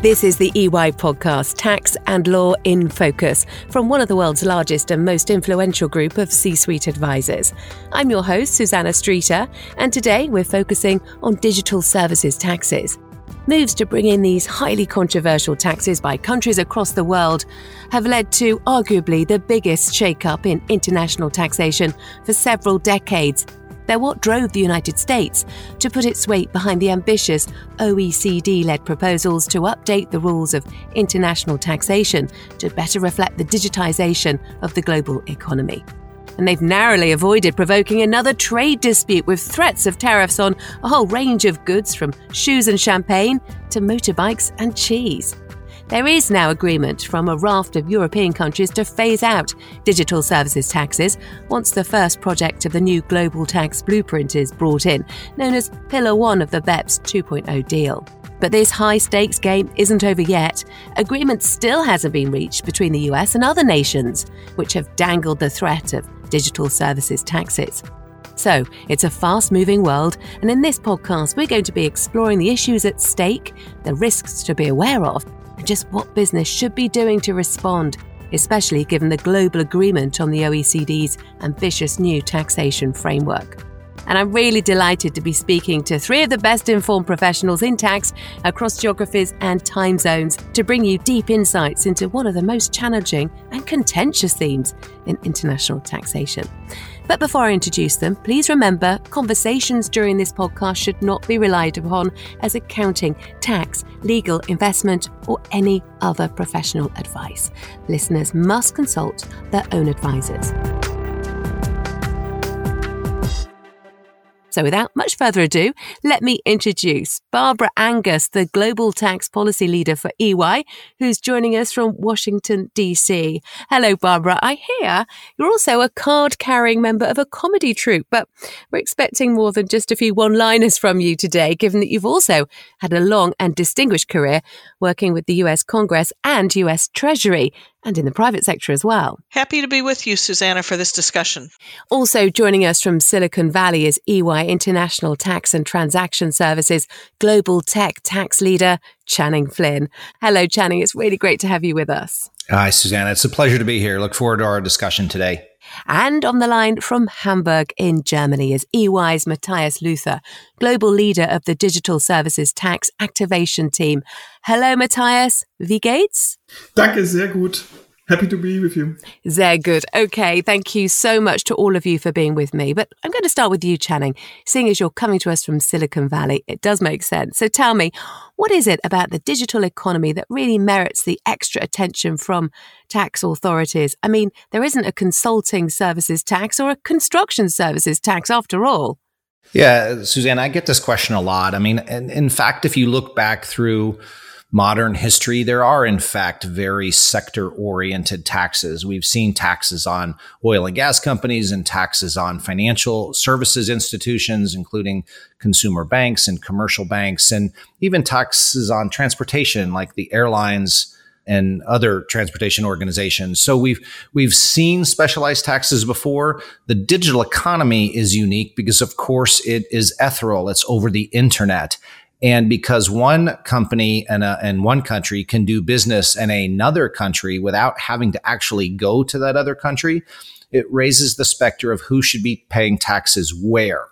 This is the EY podcast, Tax and Law in Focus, from one of the world's largest and most influential group of C suite advisors. I'm your host, Susanna Streeter, and today we're focusing on digital services taxes. Moves to bring in these highly controversial taxes by countries across the world have led to arguably the biggest shake-up in international taxation for several decades they're what drove the United States to put its weight behind the ambitious OECD led proposals to update the rules of international taxation to better reflect the digitization of the global economy. And they've narrowly avoided provoking another trade dispute with threats of tariffs on a whole range of goods from shoes and champagne to motorbikes and cheese. There is now agreement from a raft of European countries to phase out digital services taxes once the first project of the new global tax blueprint is brought in, known as Pillar 1 of the BEPS 2.0 deal. But this high stakes game isn't over yet. Agreement still hasn't been reached between the US and other nations, which have dangled the threat of digital services taxes. So, it's a fast moving world, and in this podcast, we're going to be exploring the issues at stake, the risks to be aware of, just what business should be doing to respond, especially given the global agreement on the OECD's ambitious new taxation framework. And I'm really delighted to be speaking to three of the best informed professionals in tax across geographies and time zones to bring you deep insights into one of the most challenging and contentious themes in international taxation. But before I introduce them, please remember conversations during this podcast should not be relied upon as accounting, tax, legal, investment, or any other professional advice. Listeners must consult their own advisors. So, without much further ado, let me introduce Barbara Angus, the Global Tax Policy Leader for EY, who's joining us from Washington, D.C. Hello, Barbara. I hear you're also a card carrying member of a comedy troupe, but we're expecting more than just a few one liners from you today, given that you've also had a long and distinguished career working with the US Congress and US Treasury and in the private sector as well. Happy to be with you, Susanna, for this discussion. Also joining us from Silicon Valley is EY International Tax and Transaction Services Global Tech Tax Leader, Channing Flynn. Hello, Channing. It's really great to have you with us. Hi, Susanna. It's a pleasure to be here. Look forward to our discussion today. And on the line from Hamburg in Germany is EY's Matthias Luther, global leader of the Digital Services Tax Activation Team. Hello, Matthias. Wie geht's? Danke, sehr gut. Happy to be with you. Very good. Okay. Thank you so much to all of you for being with me. But I'm going to start with you, Channing. Seeing as you're coming to us from Silicon Valley, it does make sense. So tell me, what is it about the digital economy that really merits the extra attention from tax authorities? I mean, there isn't a consulting services tax or a construction services tax after all. Yeah, Suzanne, I get this question a lot. I mean, in, in fact, if you look back through modern history, there are in fact very sector oriented taxes. We've seen taxes on oil and gas companies and taxes on financial services institutions, including consumer banks and commercial banks, and even taxes on transportation like the airlines and other transportation organizations. So we've we've seen specialized taxes before. The digital economy is unique because of course it is ethereal. It's over the internet. And because one company and, a, and one country can do business in another country without having to actually go to that other country, it raises the specter of who should be paying taxes where.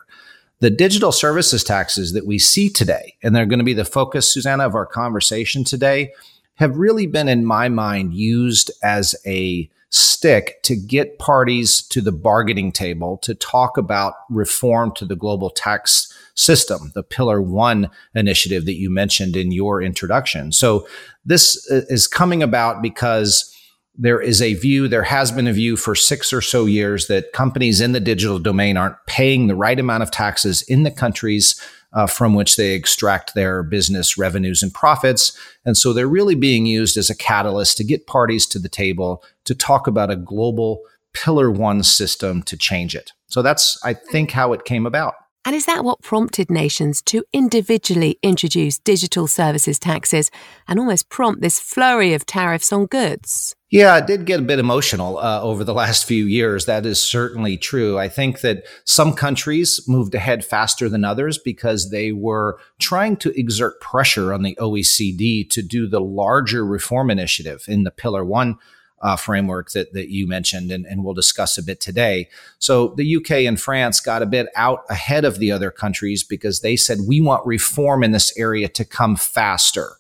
The digital services taxes that we see today, and they're going to be the focus, Susanna, of our conversation today, have really been, in my mind, used as a stick to get parties to the bargaining table to talk about reform to the global tax system, the Pillar One initiative that you mentioned in your introduction. So this uh, is coming about because there is a view, there has been a view for six or so years that companies in the digital domain aren't paying the right amount of taxes in the countries uh, from which they extract their business revenues and profits. And so they're really being used as a catalyst to get parties to the table to talk about a global pillar one system to change it. So that's, I think, how it came about. And is that what prompted nations to individually introduce digital services taxes and almost prompt this flurry of tariffs on goods? Yeah, it did get a bit emotional uh, over the last few years. That is certainly true. I think that some countries moved ahead faster than others because they were trying to exert pressure on the OECD to do the larger reform initiative in the Pillar One uh, framework that, that you mentioned, and, and we'll discuss a bit today. So the UK and France got a bit out ahead of the other countries because they said, we want reform in this area to come faster.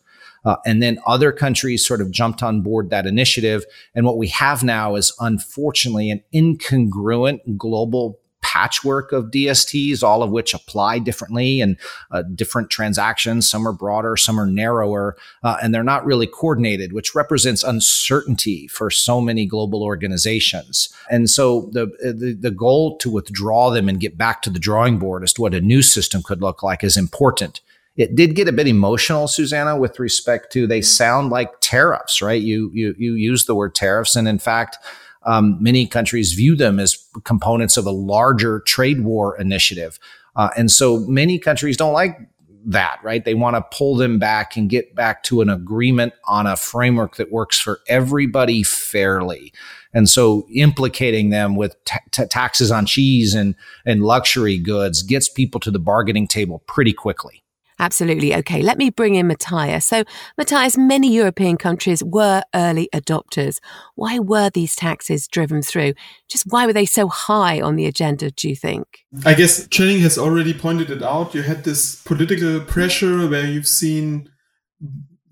Uh, and then other countries sort of jumped on board that initiative. And what we have now is unfortunately an incongruent global patchwork of DSTs, all of which apply differently and uh, different transactions. Some are broader, some are narrower, uh, and they're not really coordinated, which represents uncertainty for so many global organizations. And so the, the, the goal to withdraw them and get back to the drawing board as to what a new system could look like is important. It did get a bit emotional, Susanna, with respect to they sound like tariffs, right? You you you use the word tariffs, and in fact, um, many countries view them as components of a larger trade war initiative, uh, and so many countries don't like that, right? They want to pull them back and get back to an agreement on a framework that works for everybody fairly. And so implicating them with t- t- taxes on cheese and, and luxury goods gets people to the bargaining table pretty quickly. Absolutely. Okay, let me bring in Matthias. So, Matthias, many European countries were early adopters. Why were these taxes driven through? Just why were they so high on the agenda, do you think? I guess Channing has already pointed it out. You had this political pressure where you've seen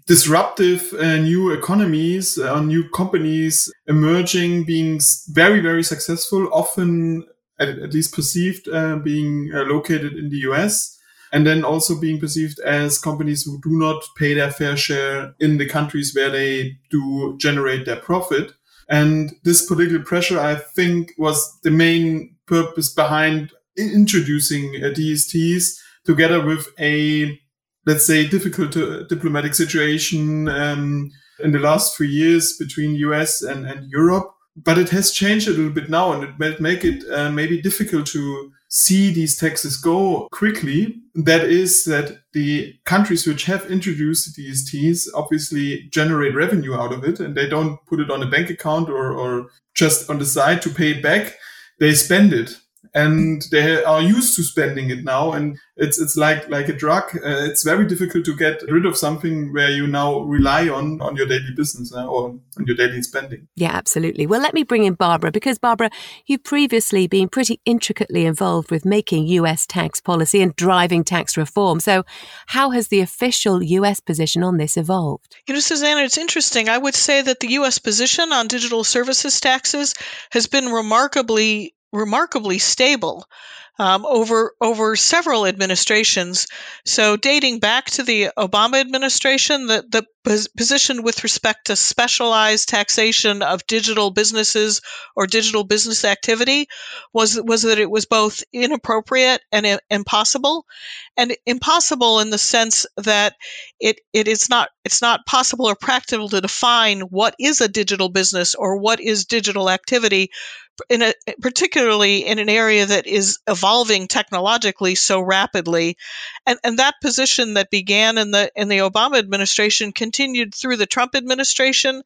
disruptive uh, new economies, uh, new companies emerging, being very, very successful, often at, at least perceived uh, being uh, located in the US and then also being perceived as companies who do not pay their fair share in the countries where they do generate their profit. And this political pressure, I think, was the main purpose behind introducing uh, DSTs together with a, let's say, difficult uh, diplomatic situation um, in the last three years between US and, and Europe. But it has changed a little bit now, and it might make it uh, maybe difficult to see these taxes go quickly, that is that the countries which have introduced DSTs obviously generate revenue out of it and they don't put it on a bank account or, or just on the side to pay it back. They spend it and they are used to spending it now. And it's it's like like a drug. Uh, it's very difficult to get rid of something where you now rely on on your daily business uh, or on your daily spending. Yeah absolutely. Well let me bring in barbara because barbara you've previously been pretty intricately involved with making us tax policy and driving tax reform. So how has the official us position on this evolved? You know susanna it's interesting. I would say that the us position on digital services taxes has been remarkably remarkably stable um, over over several administrations. So dating back to the Obama administration, the the pos- position with respect to specialized taxation of digital businesses or digital business activity was was that it was both inappropriate and impossible, and impossible in the sense that it it is not it's not possible or practical to define what is a digital business or what is digital activity in a particularly in an area that is evolving technologically so rapidly and and that position that began in the in the Obama administration continued through the Trump administration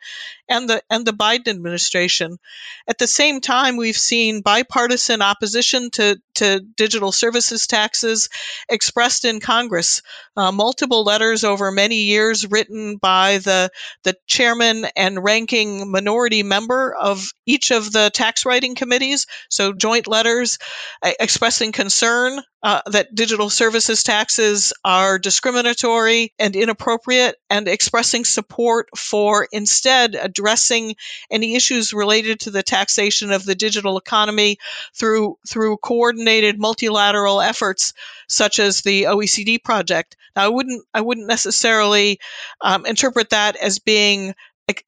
and the and the Biden administration at the same time we've seen bipartisan opposition to to digital services taxes expressed in Congress uh, multiple letters over many years written by the the chairman and ranking minority member of each of the tax writing committees. So joint letters uh, expressing concern uh, that digital services taxes are discriminatory and inappropriate, and expressing support for instead addressing any issues related to the taxation of the digital economy through through coordinated multilateral efforts such as the OECD project. Now, I wouldn't I wouldn't necessarily um, interpret that as being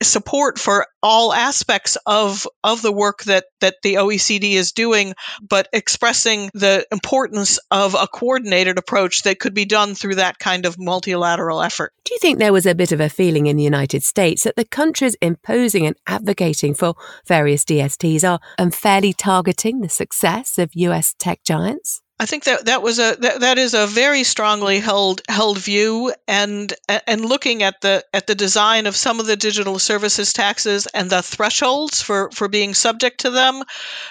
support for all aspects of of the work that that the OECD is doing, but expressing the importance of a coordinated approach that could be done through that kind of multilateral effort. Do you think there was a bit of a feeling in the United States that the countries imposing and advocating for various DSTs are unfairly targeting the success of US tech giants? I think that that was a that, that is a very strongly held held view, and and looking at the at the design of some of the digital services taxes and the thresholds for for being subject to them,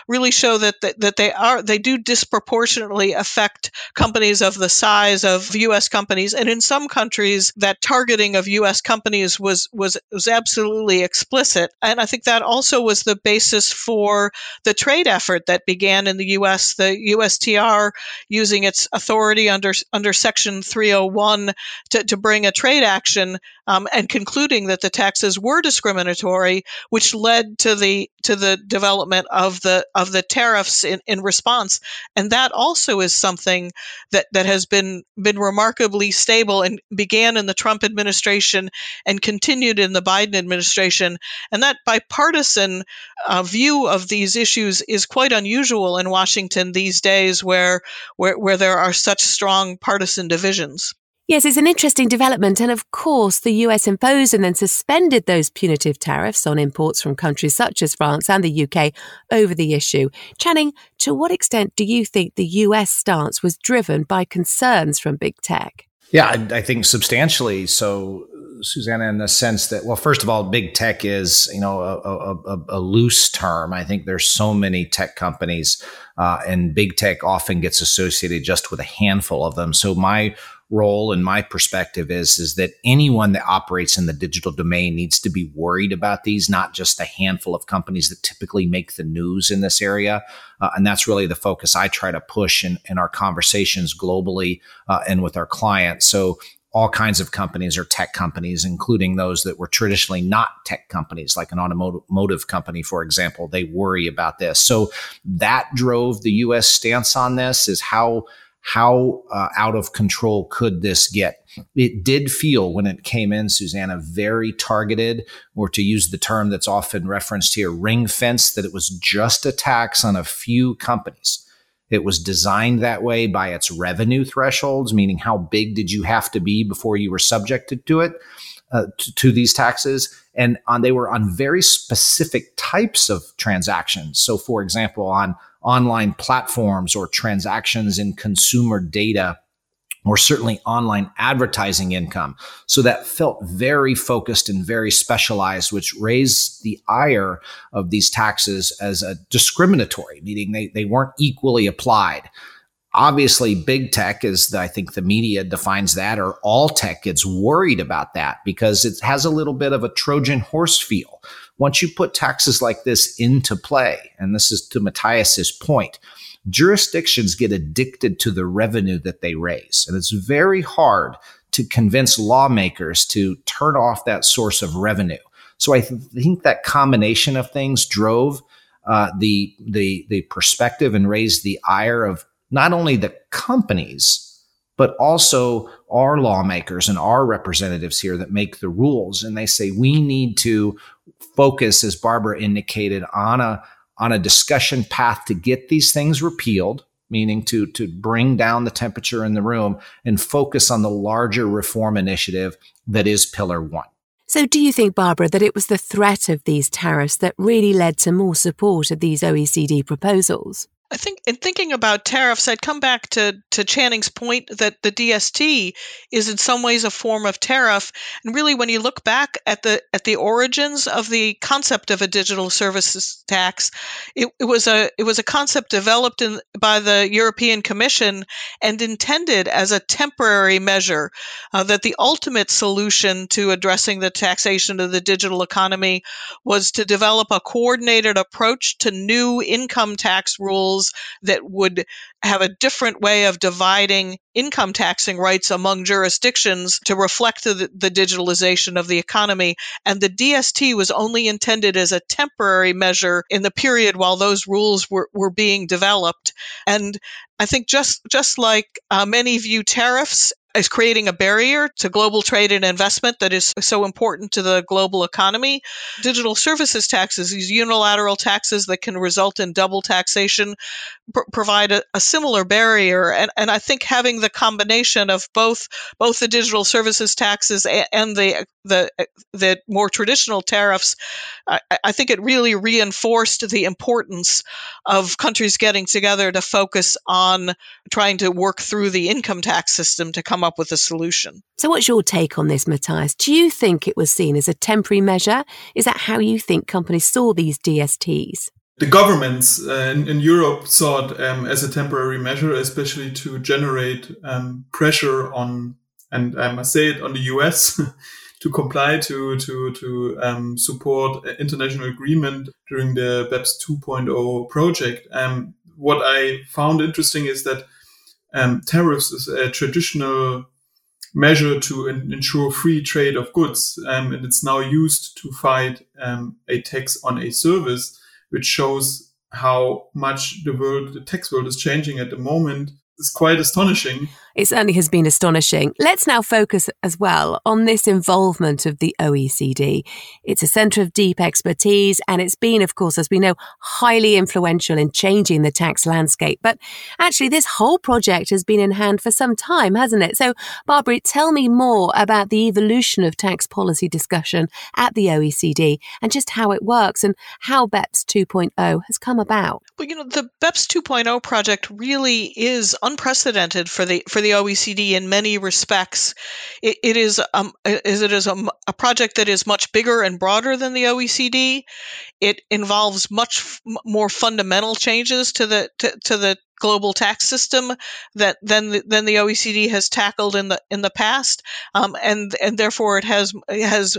really show that that, that they are they do disproportionately affect companies of the size of U.S. companies, and in some countries that targeting of U.S. companies was was was absolutely explicit, and I think that also was the basis for the trade effort that began in the U.S. The USTR using its authority under under Section 301 to, to bring a trade action um, and concluding that the taxes were discriminatory, which led to the to the development of the of the tariffs in, in response. And that also is something that, that has been been remarkably stable and began in the Trump administration and continued in the Biden administration. And that bipartisan uh, view of these issues is quite unusual in Washington these days, where where, where there are such strong partisan divisions. Yes, it's an interesting development. And of course, the US imposed and then suspended those punitive tariffs on imports from countries such as France and the UK over the issue. Channing, to what extent do you think the US stance was driven by concerns from big tech? Yeah, I, I think substantially. So, Susanna, in the sense that, well, first of all, big tech is, you know, a, a, a loose term. I think there's so many tech companies, uh, and big tech often gets associated just with a handful of them. So, my role and my perspective is is that anyone that operates in the digital domain needs to be worried about these not just a handful of companies that typically make the news in this area uh, and that's really the focus i try to push in, in our conversations globally uh, and with our clients so all kinds of companies are tech companies, including those that were traditionally not tech companies, like an automotive company, for example. They worry about this. So that drove the U.S. stance on this is how how uh, out of control could this get? It did feel when it came in, Susanna, very targeted, or to use the term that's often referenced here, ring fence, that it was just a tax on a few companies. It was designed that way by its revenue thresholds, meaning how big did you have to be before you were subjected to it, uh, to, to, these taxes. And on, they were on very specific types of transactions. So, for example, on online platforms or transactions in consumer data or certainly online advertising income. So that felt very focused and very specialized, which raised the ire of these taxes as a discriminatory, meaning they, they weren't equally applied. Obviously, big tech is, I think the media defines that, or all tech gets worried about that because it has a little bit of a Trojan horse feel once you put taxes like this into play, and this is to Matthias's point, jurisdictions get addicted to the revenue that they raise. And it's very hard to convince lawmakers to turn off that source of revenue. So I th- think that combination of things drove uh, the, the, the perspective and raised the ire of not only the companies, but also our lawmakers and our representatives here that make the rules. And they say we need to focus, as Barbara indicated, on a on a discussion path to get these things repealed, meaning to to bring down the temperature in the room and focus on the larger reform initiative that is Pillar One. So, do you think, Barbara, that it was the threat of these tariffs that really led to more support of these OECD proposals? I think in thinking about tariffs, I'd come back to, to Channing's point that the DST is in some ways a form of tariff. And really, when you look back at the at the origins of the concept of a digital services tax, it, it was a it was a concept developed in, by the European Commission and intended as a temporary measure. Uh, that the ultimate solution to addressing the taxation of the digital economy was to develop a coordinated approach to new income tax rules that would have a different way of dividing income taxing rights among jurisdictions to reflect the, the, digitalization of the economy. And the DST was only intended as a temporary measure in the period while those rules were, were being developed. And I think just just like uh, many view tariffs is creating a barrier to global trade and investment that is so important to the global economy. Digital services taxes, these unilateral taxes that can result in double taxation, pr- provide a, a, similar barrier, and, and I think having the combination of both both the digital services taxes and the the the more traditional tariffs, I, I think it really reinforced the importance of countries getting together to focus on trying to work through the income tax system to come up with a solution. So, what's your take on this, Matthias? Do you think it was seen as a temporary measure? Is that how you think companies saw these DSTs? The governments uh, in, in, Europe saw it um, as a temporary measure, especially to generate um, pressure on, and I must say it, on the US to comply to to to um, support international agreement during the BEPS 2.0 project. Um, what I found interesting is that um, tariffs is a traditional measure to ensure free trade of goods, um, and it's now used to fight a tax on a service which shows how much the world, the tax world is changing at the moment. It's quite astonishing. It certainly has been astonishing. Let's now focus as well on this involvement of the OECD. It's a centre of deep expertise and it's been, of course, as we know, highly influential in changing the tax landscape. But actually, this whole project has been in hand for some time, hasn't it? So, Barbara, tell me more about the evolution of tax policy discussion at the OECD and just how it works and how BEPS 2.0 has come about. Well, you know, the BEPS 2.0 project really is unprecedented for the for the the OECD in many respects. it, it is um, is it is a, a, project that is much bigger and broader than the OECD. It involves much f- more fundamental changes to the to, to the global tax system that than the, than the OECD has tackled in the in the past, um, and and therefore it has it has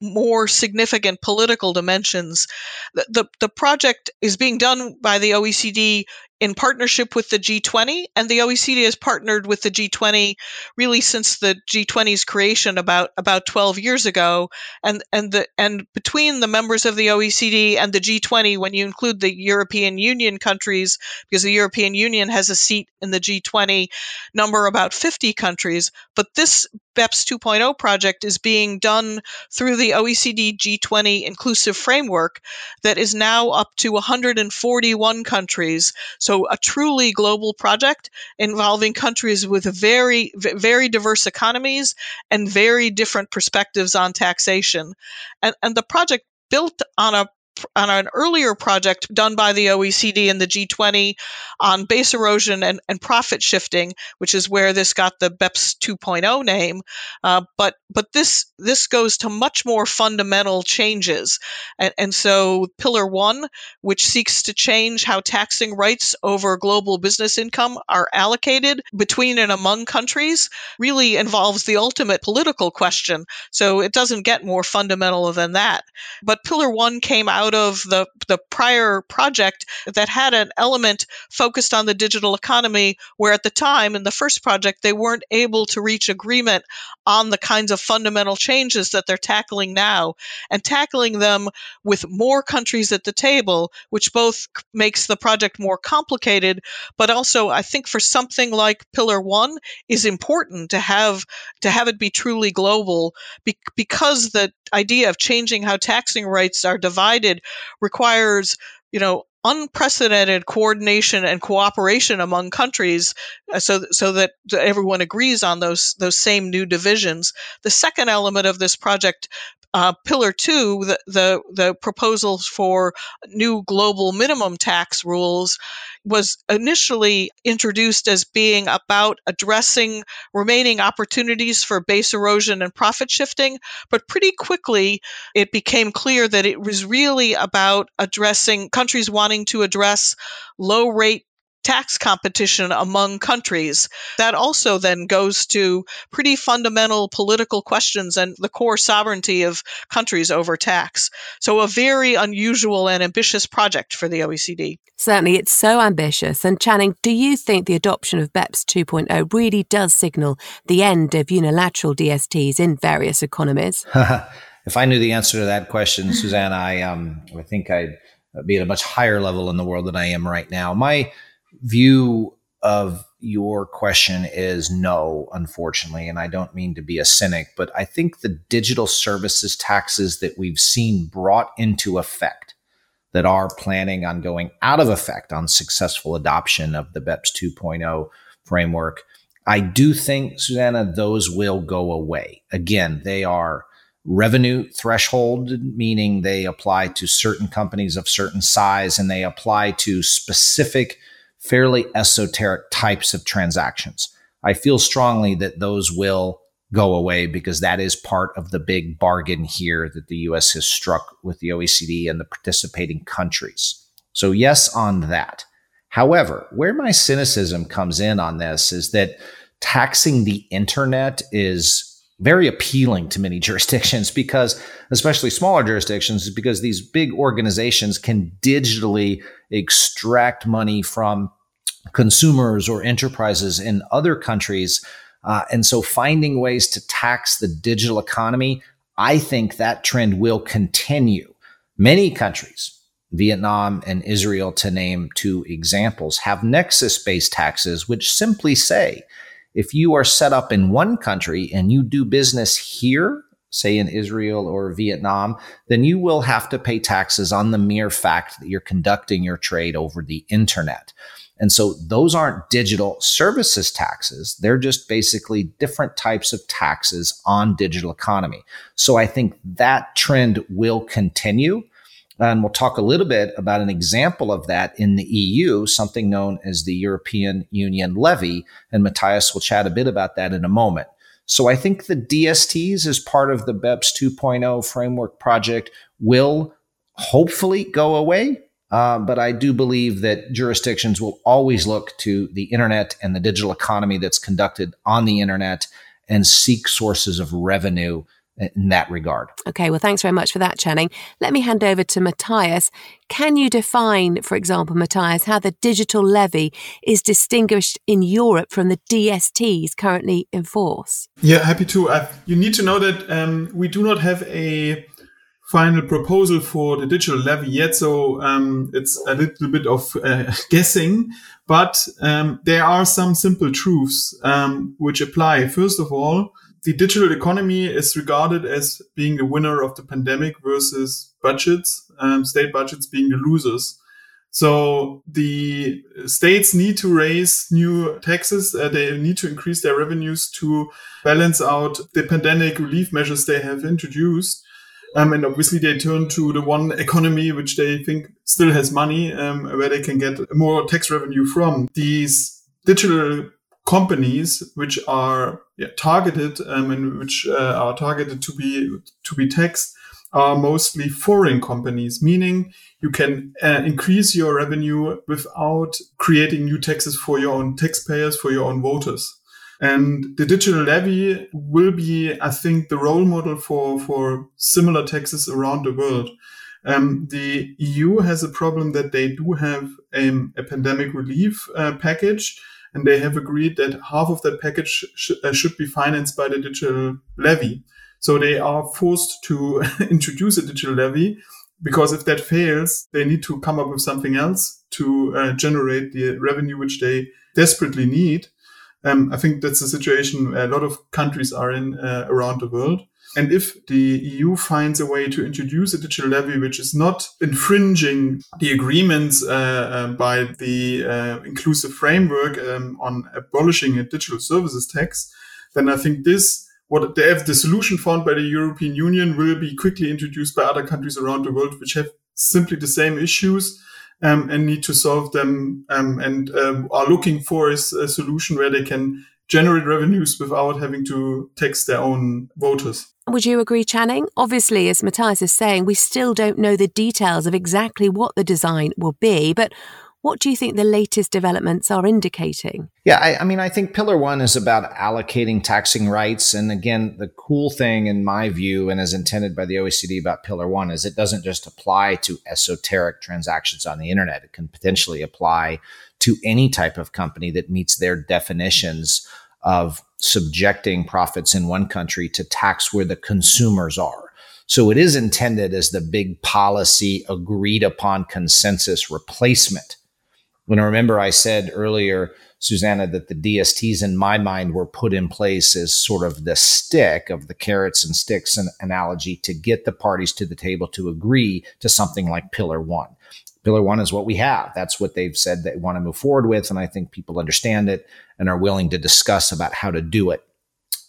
more significant political dimensions. The, the the project is being done by the OECD in partnership with the G20, and the OECD has partnered with the G20 really since the G20's creation about about 12 years ago, and and the and between the members of the OECD and the G20, when you include the European Union countries, because the European Union has a seat in the G20, number about 50 countries, but this BEPS 2.0 project is being done through the OECD G20 inclusive framework that is now up to 141 countries. So a truly global project involving countries with very, very diverse economies and very different perspectives on taxation. And, and the project built on a on an earlier project done by the OECD and the G20 on base erosion and, and profit shifting, which is where this got the BEPS 2.0 name. Uh, but but this this goes to much more fundamental changes, and, and so Pillar One, which seeks to change how taxing rights over global business income are allocated between and among countries, really involves the ultimate political question. So it doesn't get more fundamental than that. But Pillar One came out out of the, the prior project that had an element focused on the digital economy, where at the time in the first project, they weren't able to reach agreement on the kinds of fundamental changes that they're tackling now and tackling them with more countries at the table, which both makes the project more complicated, but also I think for something like Pillar One is important to have to have it be truly global be- because the idea of changing how taxing rights are divided requires, you know, unprecedented coordination and cooperation among countries uh, so so that everyone agrees on those those same new divisions. The second element of this project uh, pillar two, the, the, the proposals for new global minimum tax rules was initially introduced as being about addressing remaining opportunities for base erosion and profit shifting, but pretty quickly it became clear that it was really about addressing countries wanting to address low rate tax competition among countries. That also then goes to pretty fundamental political questions and the core sovereignty of countries over tax. So, a very unusual and ambitious project for the OECD. Certainly, it's so ambitious. And Channing, do you think the adoption of BEPS 2.0 really does signal the end of unilateral DSTs in various economies? if I knew the answer to that question, Suzanne, I um, I think I'd be at a much higher level in the world than I am right now. My view of your question is no, unfortunately. And I don't mean to be a cynic, but I think the digital services taxes that we've seen brought into effect, that are planning on going out of effect on successful adoption of the BEPS 2.0 framework. I do think, Susanna, those will go away. Again, they are revenue threshold, meaning they apply to certain companies of certain size and they apply to specific, fairly esoteric types of transactions. I feel strongly that those will go away because that is part of the big bargain here that the US has struck with the OECD and the participating countries. So, yes, on that. However, where my cynicism comes in on this is that taxing the internet is very appealing to many jurisdictions because, especially smaller jurisdictions, because these big organizations can digitally extract money from consumers or enterprises in other countries uh, and so finding ways to tax the digital economy, I think that trend will continue. Many countries, Vietnam and Israel, to name two examples, have nexus based taxes, which simply say if you are set up in one country and you do business here, say in Israel or Vietnam, then you will have to pay taxes on the mere fact that you're conducting your trade over the internet. And so those aren't digital services taxes. They're just basically different types of taxes on digital economy. So I think that trend will continue. And we'll talk a little bit about an example of that in the EU, something known as the European Union levy. And Matthias will chat a bit about that in a moment. So I think the DSTs as part of the BEPS 2.0 framework project will hopefully go away. Uh, but I do believe that jurisdictions will always look to the internet and the digital economy that's conducted on the internet and seek sources of revenue in that regard. Okay, well, thanks very much for that, Channing. Let me hand over to Matthias. Can you define, for example, Matthias, how the digital levy is distinguished in Europe from the DSTs currently in force? Yeah, happy to. Uh, you need to know that um, we do not have a final proposal for the digital levy yet, so um, it's a little bit of uh, guessing. But um, there are some simple truths um, which apply. First of all, the digital economy is regarded as being the winner of the pandemic versus budgets, um, state budgets being the losers. So the states need to raise new taxes. Uh, they need to increase their revenues to balance out the pandemic relief measures they have introduced. Um, and obviously they turn to the one economy which they think still has money, um, where they can get more tax revenue from. These digital companies which are yeah, targeted um, and which uh, are targeted to be to be taxed are mostly foreign companies, meaning you can uh, increase your revenue without creating new taxes for your own taxpayers, for your own voters. And the digital levy will be, I think, the role model for, for similar taxes around the world. Um, the EU has a problem that they do have a, a pandemic relief uh, package, and they have agreed that half of that package sh- uh, should be financed by the digital levy. So they are forced to introduce a digital levy because if that fails, they need to come up with something else to uh, generate the revenue which they desperately need. Um, I think that's the situation a lot of countries are in uh, around the world. And if the EU finds a way to introduce a digital levy which is not infringing the agreements uh, uh, by the uh, inclusive framework um, on abolishing a digital services tax, then I think this what the, the solution found by the European Union will be quickly introduced by other countries around the world which have simply the same issues um, and need to solve them um, and um, are looking for a, a, solution where they can generate revenues without having to tax their own voters. Would you agree, Channing? Obviously, as Matthias is saying, we still don't know the details of exactly what the design will be, but what do you think the latest developments are indicating? Yeah, I, I, mean, I think pillar one is about allocating taxing rights. And again, the cool thing, in my view, and as intended by the OECD about pillar one, is it doesn't just apply to esoteric transactions on the internet. It can potentially apply to any type of company that meets their definitions of subjecting profits in one country to tax where the consumers are. So it is intended as the big policy agreed upon consensus replacement When I remember I said earlier, Susanna, that the DSTs in my mind were put in place as sort of the stick of the carrots and sticks analogy to get the parties to the table to agree to something like Pillar One. Pillar One is what we have. That's what they've said they want to move forward with. And I think people understand it and are willing to discuss about how to do it.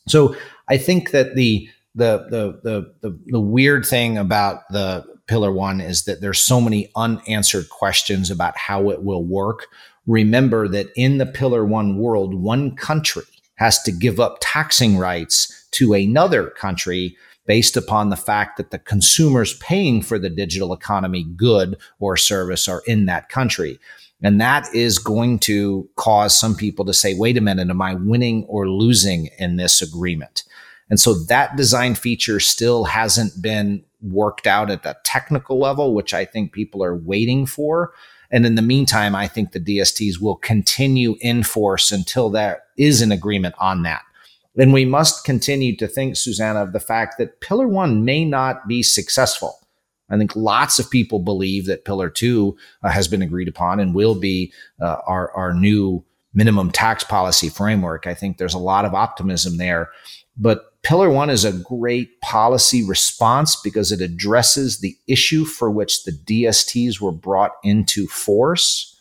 So I think that the the the the the, the weird thing about the pillar one is that there's so many unanswered questions about how it will work remember that in the pillar one world, one country has to give up taxing rights to another country based upon the fact that the consumers paying for the digital economy good or service are in that country. And that is going to cause some people to say, wait a minute, am I winning or losing in this agreement? And so that design feature still hasn't been worked out at the technical level, which I think people are waiting for. And in the meantime, I think the DSTs will continue in force until there is an agreement on that. Then we must continue to think, Susanna, of the fact that Pillar One may not be successful. I think lots of people believe that Pillar Two uh, has been agreed upon and will be uh, our, our new minimum tax policy framework. I think there's a lot of optimism there. But Pillar one is a great policy response because it addresses the issue for which the DSTs were brought into force.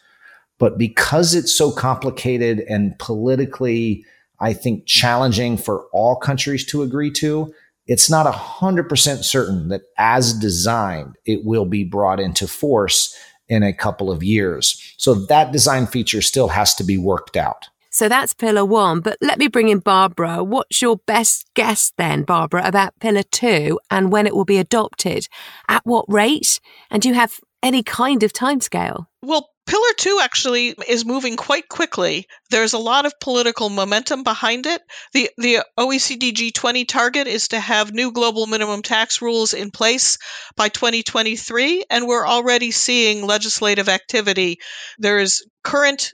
But because it's so complicated and politically, I think, challenging for all countries to agree to, it's not 100% certain that as designed, it will be brought into force in a couple of years. So that design feature still has to be worked out. So that's pillar one. But let me bring in Barbara. What's your best guess then, Barbara, about pillar two and when it will be adopted? At what rate? And do you have any kind of timescale? Well, Pillar two actually is moving quite quickly. There's a lot of political momentum behind it. The the OECD G20 target is to have new global minimum tax rules in place by 2023, and we're already seeing legislative activity. There is current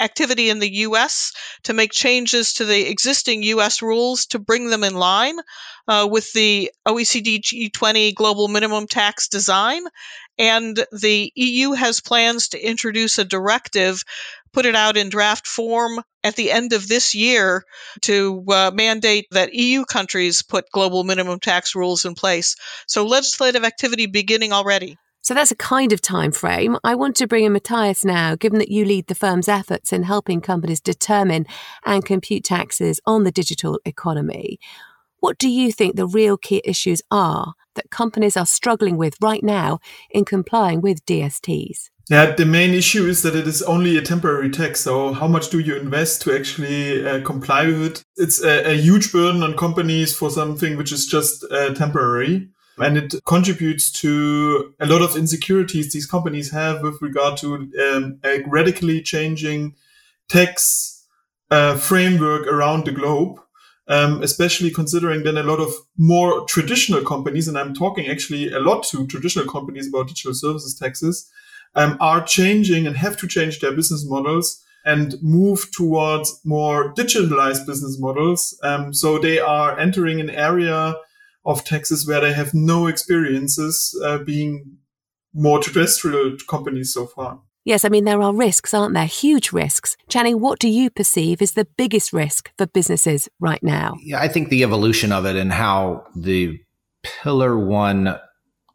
activity in the US to make changes to the existing US rules to bring them in line uh, with the OECD G20 global minimum tax design. And the EU has plans to introduce a directive, put it out in draft form at the end of this year to uh, mandate that EU countries put global minimum tax rules in place. So legislative activity beginning already. So that's a kind of time frame. I want to bring in Matthias now, given that you lead the firm's efforts in helping companies determine and compute taxes on the digital economy. What do you think the real key issues are that companies are struggling with right now in complying with DSTs? Yeah, the main issue is that it is only a temporary tax. So, how much do you invest to actually uh, comply with it? It's a, a, huge burden on companies for something which is just uh, temporary and it contributes to a lot of insecurities these companies have with regard to um, a radically changing tax uh, framework around the globe. Um, especially considering then a lot of more traditional companies, and I'm talking actually a lot to traditional companies about digital services taxes, um, are changing and have to change their business models and move towards more digitalized business models. Um, so they are entering an area of taxes where they have no experiences uh, being more terrestrial companies so far. Yes, I mean, there are risks, aren't there? Huge risks. Channing, what do you perceive is the biggest risk for businesses right now? Yeah, I think the evolution of it and how the pillar one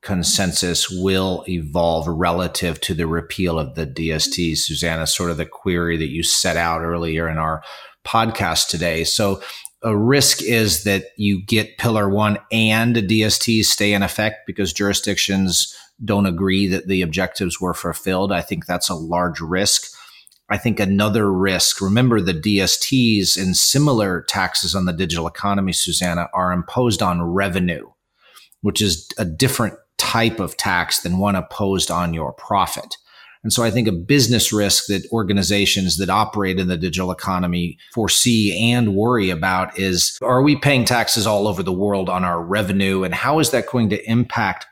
consensus will evolve relative to the repeal of the DST. Susanna, sort of the query that you set out earlier in our podcast today. So a risk is that you get pillar one and DSTs stay in effect because jurisdictions don't agree that the objectives were fulfilled. I think that's a large risk. I think another risk, remember the DSTs and similar taxes on the digital economy, Susanna, are imposed on revenue, which is a different type of tax than one imposed on your profit. And so I think a business risk that organizations that operate in the digital economy foresee and worry about is are we paying taxes all over the world on our revenue? And how is that going to impact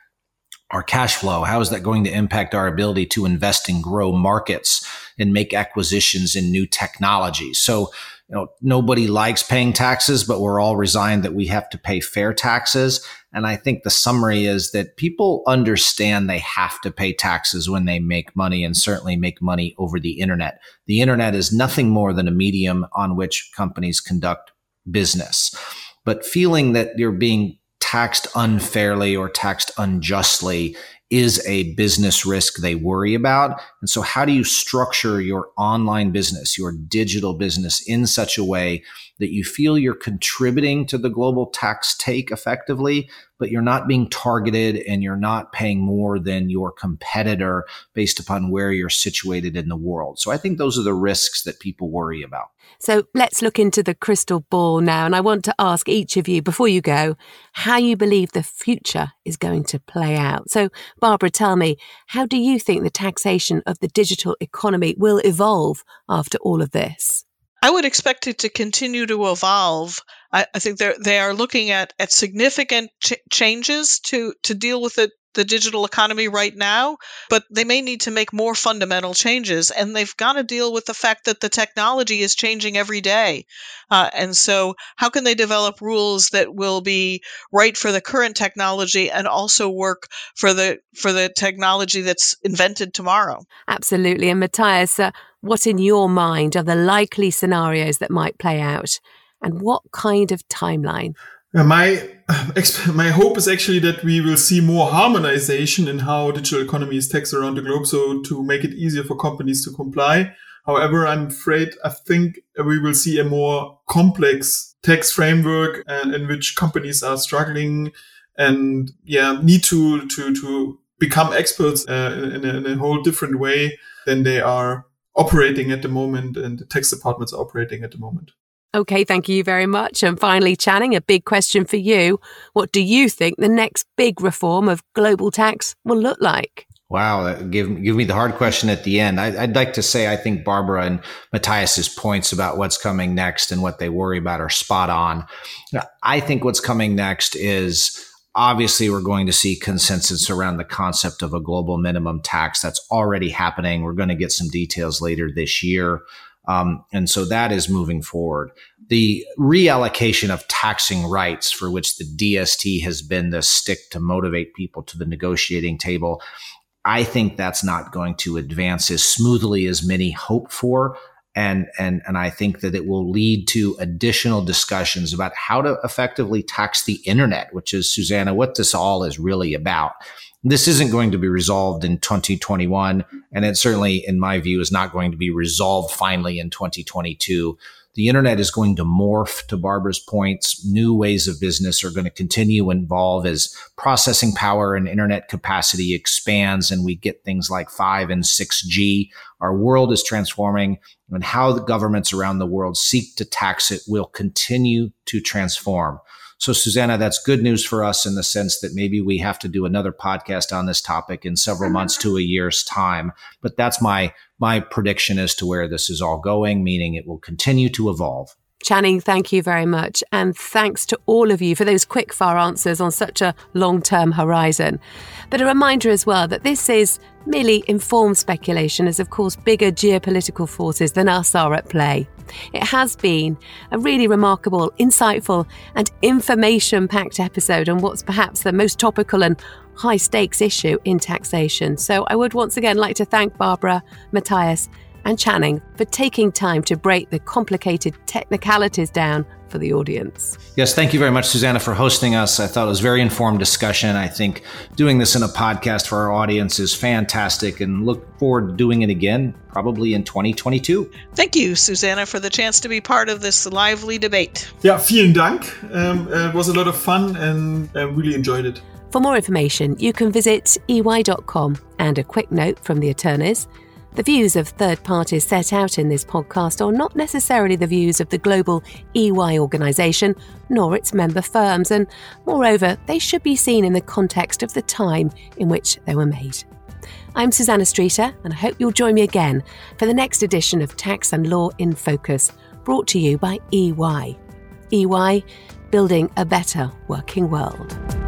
our cash flow? How is that going to impact our ability to invest and grow markets and make acquisitions in new technologies? So you know, nobody likes paying taxes, but we're all resigned that we have to pay fair taxes. And I think the summary is that people understand they have to pay taxes when they make money and certainly make money over the internet. The internet is nothing more than a medium on which companies conduct business. But feeling that you're being taxed unfairly or taxed unjustly is a business risk they worry about. And so, how do you structure your online business, your digital business in such a way that you feel you're contributing to the global tax take effectively, but you're not being targeted and you're not paying more than your competitor based upon where you're situated in the world? So, I think those are the risks that people worry about. So let's look into the crystal ball now. And I want to ask each of you, before you go, how you believe the future is going to play out. So, Barbara, tell me, how do you think the taxation of the digital economy will evolve after all of this? I would expect it to continue to evolve. I, I think they they are looking at at significant ch- changes to to deal with it the digital economy right now, but they may need to make more fundamental changes. And they've got to deal with the fact that the technology is changing every day. Uh, and so, how can they develop rules that will be right for the current technology and also work for the for the technology that's invented tomorrow? Absolutely. And Matthias, uh, what in your mind are the likely scenarios that might play out? And what kind of timeline? My my hope is actually that we will see more harmonization in how digital economy is taxed around the globe, so to make it easier for companies to comply. However, I'm afraid I think we will see a more complex tax framework and in which companies are struggling and yeah need to to to become experts uh, in, a, in a whole different way than they are operating at the moment and the tax departments are operating at the moment. Okay, thank you very much. And finally, Channing, a big question for you. What do you think the next big reform of global tax will look like? Wow, give give me the hard question at the end. I, would like to say I think Barbara and Matthias's points about what's coming next and what they worry about are spot on. I think what's coming next is obviously we're going to see consensus around the concept of a global minimum tax. That's already happening. We're going to get some details later this year. Um, and so that is moving forward. The reallocation of taxing rights, for which the DST has been the stick to motivate people to the negotiating table, I think that's not going to advance as smoothly as many hope for. And, and, and I think that it will lead to additional discussions about how to effectively tax the internet, which is, Susannah, what this all is really about this isn't going to be resolved in 2021. And it certainly, in my view, is not going to be resolved finally in 2022. The internet is going to morph to Barbara's points. New ways of business are going to continue to evolve as processing power and internet capacity expands and we get things like 5 and 6G. Our world is transforming and how the governments around the world seek to tax it will continue to transform. So, Susannah, that's good news for us in the sense that maybe we have to do another podcast on this topic in several mm-hmm. months to a year's time. But that's my my prediction as to where this is all going, meaning it will continue to evolve. Channing, thank you very much. And thanks to all of you for those quick fire answers on such a long term horizon. But a reminder as well that this is merely informed speculation, as of course bigger geopolitical forces than us are at play. It has been a really remarkable, insightful, and information packed episode on what's perhaps the most topical and high stakes issue in taxation. So I would once again like to thank Barbara, Matthias, and Channing for taking time to break the complicated technicalities down for the audience. Yes, thank you very much, Susannah, for hosting us. I thought it was very informed discussion. I think doing this in a podcast for our audience is fantastic and look forward to doing it again, probably in 2022. Thank you, Susannah, for the chance to be part of this lively debate. Yeah, vielen Dank. Um, it was a lot of fun and I really enjoyed it. For more information, you can visit ey.com. And a quick note from the attorneys the views of third parties set out in this podcast are not necessarily the views of the global EY organisation nor its member firms, and moreover, they should be seen in the context of the time in which they were made. I'm Susannah Streeter, and I hope you'll join me again for the next edition of Tax and Law in Focus, brought to you by EY. EY, building a better working world.